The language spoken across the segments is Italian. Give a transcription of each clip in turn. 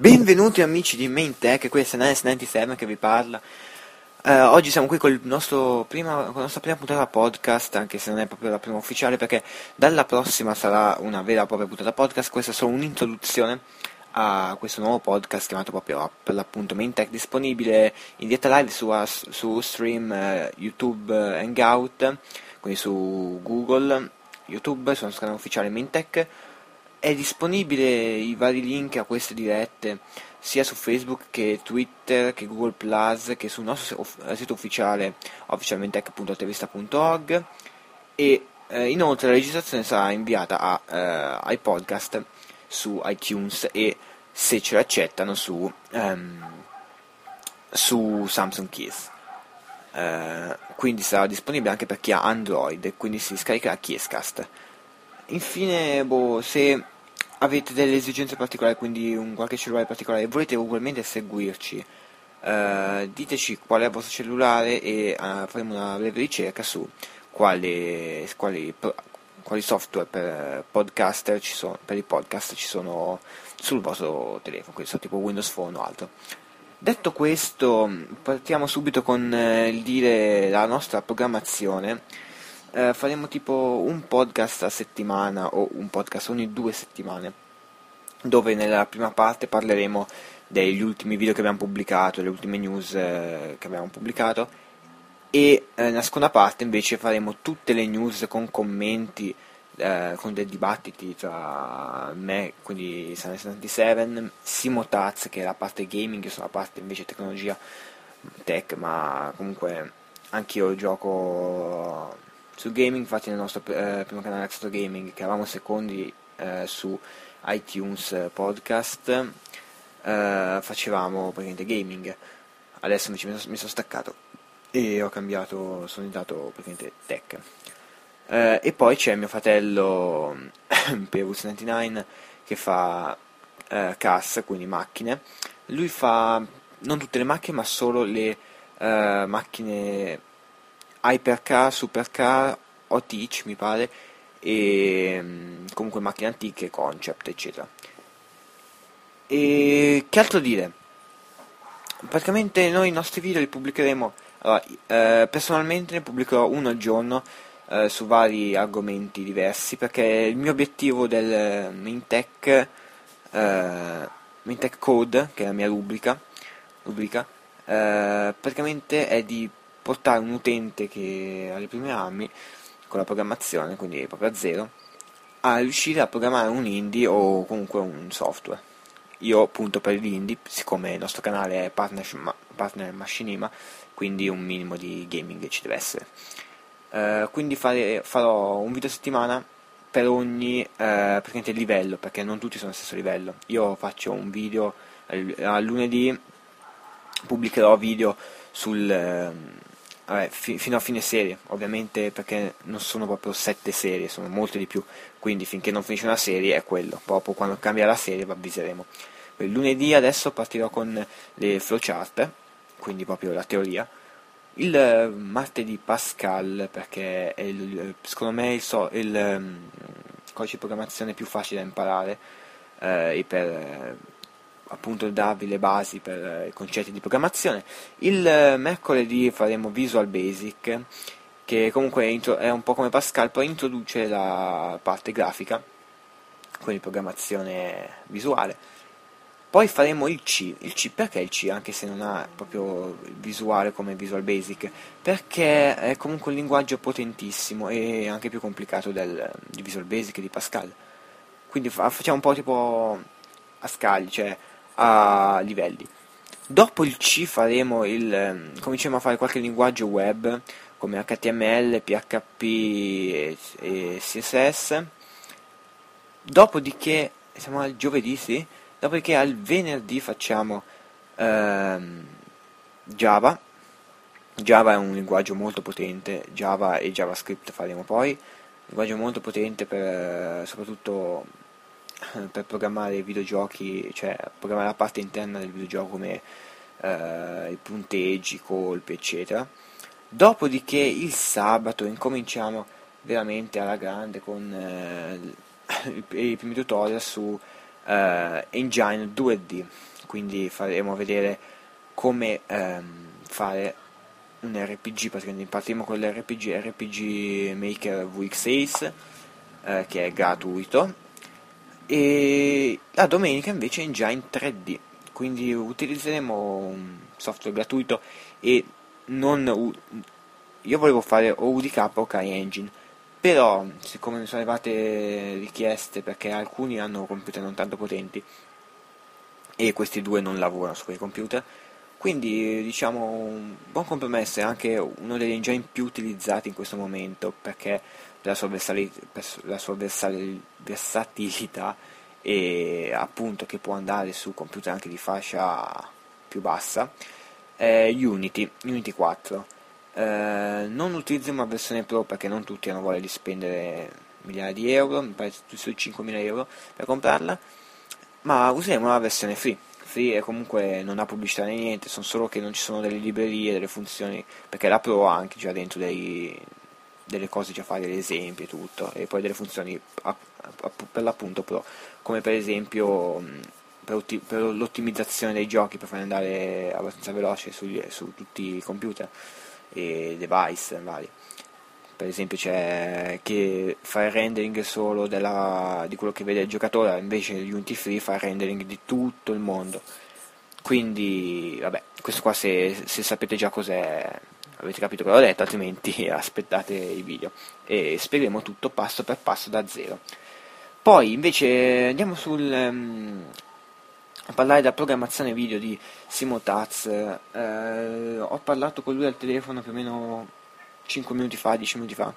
Benvenuti amici di Main Tech, questo è Nes97 che vi parla. Uh, oggi siamo qui con, prima, con, la nostra prima puntata podcast, anche se non è proprio la prima ufficiale, perché dalla prossima sarà una vera e propria puntata podcast. Questa è solo un'introduzione a questo nuovo podcast chiamato proprio per l'appunto Main Tech, disponibile in diretta live su, su stream uh, YouTube Hangout, quindi su Google, YouTube, sul nostro canale ufficiale Main Tech è disponibile i vari link a queste dirette sia su Facebook che Twitter che Google Plus che sul nostro sito ufficiale officialmentech.atevista.org e eh, inoltre la registrazione sarà inviata a, eh, ai podcast su iTunes e se ce l'accettano su, um, su Samsung Keys. Uh, quindi sarà disponibile anche per chi ha Android, quindi si scaricherà Kiescast. Infine, boh, se avete delle esigenze particolari, quindi un qualche cellulare particolare, e volete ugualmente seguirci, uh, diteci qual è il vostro cellulare e uh, faremo una breve ricerca su quali, quali, quali software per podcaster ci sono, per i podcast ci sono sul vostro telefono, quindi tipo Windows Phone o altro. Detto questo, partiamo subito con eh, il dire la nostra programmazione eh, faremo tipo un podcast a settimana o un podcast ogni due settimane, dove nella prima parte parleremo degli ultimi video che abbiamo pubblicato, le ultime news eh, che abbiamo pubblicato e eh, nella seconda parte invece faremo tutte le news con commenti, eh, con dei dibattiti tra me, quindi Sun 77, Simo Taz che è la parte gaming, io sono la parte invece tecnologia tech, ma comunque anch'io gioco su gaming, infatti nel nostro eh, primo canale Extra Gaming, che eravamo secondi eh, su iTunes Podcast, eh, facevamo praticamente gaming. Adesso invece mi, sono staccato e ho cambiato, sono diventato praticamente tech. Eh, e poi c'è mio fratello Perus99 che fa eh, CAS, quindi macchine. Lui fa non tutte le macchine, ma solo le uh, macchine Hypercar, Supercar, OTIC mi pare, e mm, comunque macchine antiche, concept, eccetera. E che altro dire? Praticamente noi i nostri video li pubblicheremo, allora, eh, personalmente ne pubblicherò uno al giorno eh, su vari argomenti diversi perché il mio obiettivo del Mintech, eh, Mintech Code, che è la mia rubrica, rubrica eh, praticamente è di portare un utente che ha le prime armi con la programmazione, quindi proprio a zero, a riuscire a programmare un indie o comunque un software. Io appunto per l'indie, siccome il nostro canale è partner, partner Machinima, quindi un minimo di gaming ci deve essere. Uh, quindi fare, farò un video a settimana per ogni uh, livello, perché non tutti sono allo stesso livello. Io faccio un video a lunedì, pubblicherò video sul, vabbè, fi- fino a fine serie, ovviamente perché non sono proprio sette serie, sono molte di più, quindi finché non finisce una serie è quello, proprio quando cambia la serie vi avviseremo. Il lunedì adesso partirò con le flowchart, quindi proprio la teoria. Il martedì Pascal, perché è il, secondo me il, so, il um, codice di programmazione più facile da imparare eh, per appunto darvi le basi per eh, i concetti di programmazione. Il eh, mercoledì faremo Visual Basic, che comunque è un po' come Pascal, poi introduce la parte grafica, quindi programmazione visuale. Poi faremo il C. Il C perché il C, anche se non ha proprio visuale come Visual Basic? Perché è comunque un linguaggio potentissimo e anche più complicato del, di Visual Basic e di Pascal. Quindi facciamo un po' tipo a scagli, cioè a livelli. Dopo il C faremo il, ehm, cominceremo a fare qualche linguaggio web come HTML, PHP e, e CSS. Dopodiché, siamo al giovedì, sì. Dopodiché al venerdì facciamo ehm, Java. Java è un linguaggio molto potente, Java e JavaScript faremo poi. Un linguaggio molto potente per soprattutto per programmare i videogiochi, cioè programmare la parte interna del videogioco come eh, i punteggi, i colpi, eccetera. Dopodiché il sabato incominciamo veramente alla grande con eh, i primi tutorial su eh, Engine 2D, quindi faremo vedere come ehm, fare un RPG, praticamente partiremo con l'RPG, RPG Maker VX Ace, eh, che è gratuito, e la domenica invece è già in 3D, quindi utilizzeremo un software gratuito e non... io volevo fare o UDK o CryEngine, però siccome mi sono arrivate richieste perché alcuni hanno computer non tanto potenti e questi due non lavorano su quei computer, quindi diciamo un buon compromesso è anche uno degli engine più utilizzati in questo momento perché per la sua, la sua versatilità e appunto che può andare su computer anche di fascia più bassa è Unity, Unity 4. Eh, non utilizziamo la versione Pro perché non tutti hanno voglia di spendere migliaia di euro, mi pare sui 5.000 euro per comprarla, ma useremo la versione free free e comunque non ha pubblicità né niente, sono solo che non ci sono delle librerie, delle funzioni, perché la Pro ha anche già dentro dei, delle cose già fare, degli esempi e tutto, e poi delle funzioni per l'appunto Pro, come per esempio per, per, l'ottimizzazione dei giochi per farli andare abbastanza veloce sugli, su tutti i computer e device vari per esempio c'è che fa il rendering solo della, di quello che vede il giocatore, invece Unity Free fa il rendering di tutto il mondo. Quindi, vabbè, questo qua se, se sapete già cos'è avete capito che l'ho detto, altrimenti aspettate i video e spiegheremo tutto passo per passo da zero. Poi invece andiamo sul, um, a parlare della programmazione video di Simo Taz. Eh, ho parlato con lui al telefono più o meno 5 minuti fa, 10 minuti fa,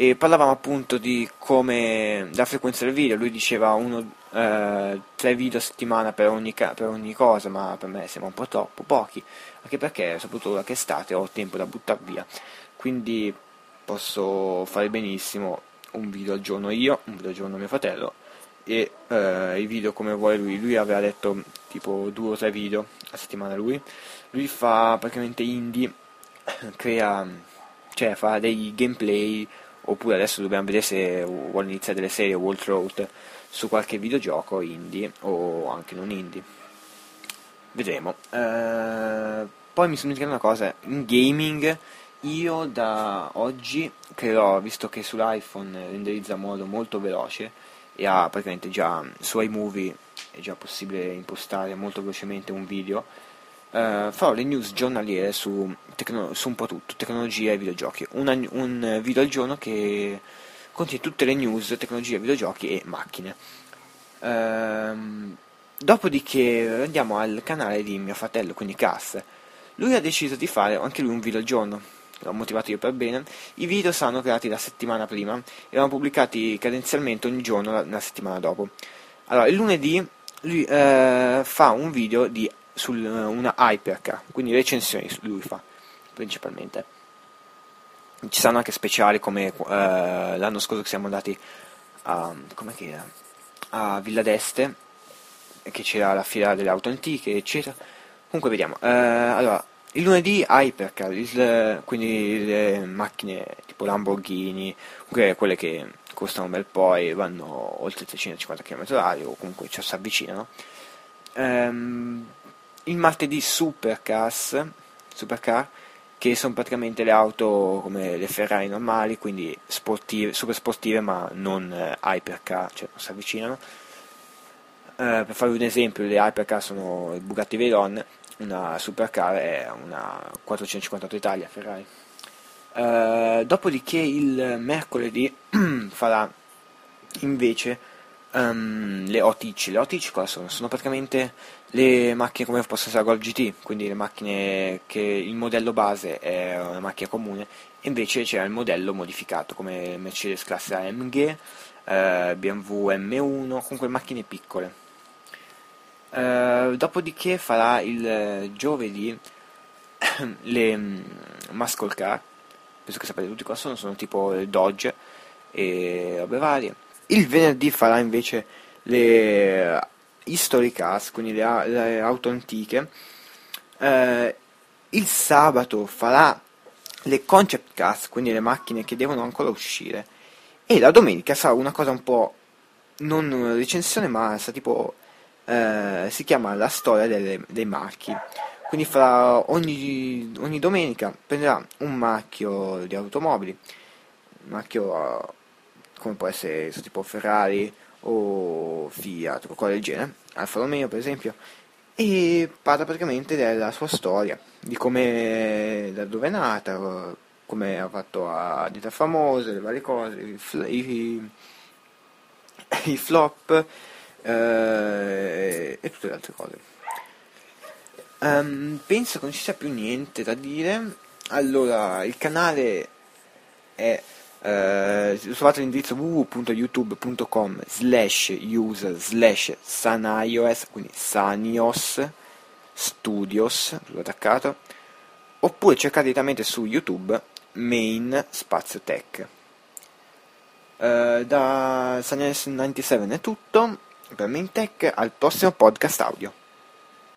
e parlavamo appunto di come la frequenza del video, lui diceva uno, eh, tre video a settimana per ogni, per ogni, cosa, ma per me sembra un po' troppo, pochi, anche perché soprattutto ora che è estate ho tempo da buttare via, quindi posso fare benissimo un video al giorno io, un video al giorno mio fratello e eh, i video come vuole lui, lui aveva detto tipo due o tre video a settimana lui, lui fa praticamente indie, crea cioè fa dei gameplay oppure adesso dobbiamo vedere se vuole iniziare delle serie Wall Road su qualche videogioco indie o anche non indie. Vedremo. Eh, poi mi sono dimenticato una cosa. In gaming io da oggi creerò visto che sull'iPhone renderizza in modo molto veloce e ha praticamente già su iMovie è già possibile impostare molto velocemente un video Uh, farò le news giornaliere su, tecno- su, un po' tutto, tecnologia e videogiochi. Una, un video al giorno che contiene tutte le news, tecnologia, videogiochi e macchine. Uh, dopodiché andiamo al canale di mio fratello, quindi Cass. Lui ha deciso di fare anche lui un video al giorno. L'ho motivato io per bene. I video saranno creati la settimana prima e erano pubblicati cadenzialmente ogni giorno la, la settimana dopo. Allora, il lunedì lui uh, fa un video di su una Hypercar, quindi recensioni lui fa principalmente. Ci saranno anche speciali come eh, l'anno scorso che siamo andati a, a Villa d'Este, che c'era la fiera delle auto antiche, eccetera. Comunque vediamo. Eh, allora, il lunedì Hypercar, il, quindi le macchine tipo Lamborghini, quelle che costano un bel po' e vanno oltre 350 km/h o comunque ci si avvicinano. Ehm, il martedì Supercars, Supercar, che sono praticamente le auto come le Ferrari normali, quindi sportive, super sportive ma non eh, hypercar, cioè non si avvicinano. Eh, per farvi un esempio, le hypercar sono il Bugatti Veyron, una supercar è una 458 Italia Ferrari. Eh, dopodiché il mercoledì farà invece um, le OTC. Le OTC cosa sono? Sono praticamente le macchine come posso essere la Golf GT, quindi le macchine che il modello base è una macchina comune, e invece c'è il modello modificato come Mercedes classe AMG, eh, BMW M1, comunque macchine piccole. Eh, dopodiché farà il giovedì le muscle car, penso che sapete tutti cosa sono, sono tipo Dodge e robe varie il venerdì farà invece le history cars, quindi le, le auto antiche. Eh, il sabato farà le concept cars, quindi le macchine che devono ancora uscire. E la domenica sarà una cosa un po' non recensione, ma sarà tipo eh, si chiama La storia delle, dei marchi. Quindi farà ogni, ogni, domenica prenderà un marchio di automobili, un marchio come può essere tipo Ferrari o Fiat o qualcosa del genere, Alfa Romeo per esempio, e parla praticamente della sua storia, di come, da dove è nata, come ha fatto a dieta famose, le varie cose, i, i, i flop eh, e tutte le altre cose. Um, penso che non ci sia più niente da dire. Allora, il canale è eh, trovate l'indirizzo www.youtube.com slash user slash sanios quindi sanios studios tutto attaccato oppure cercate direttamente su youtube main spazio tech. Uh, da Sanios 97 è tutto per main tech al prossimo podcast audio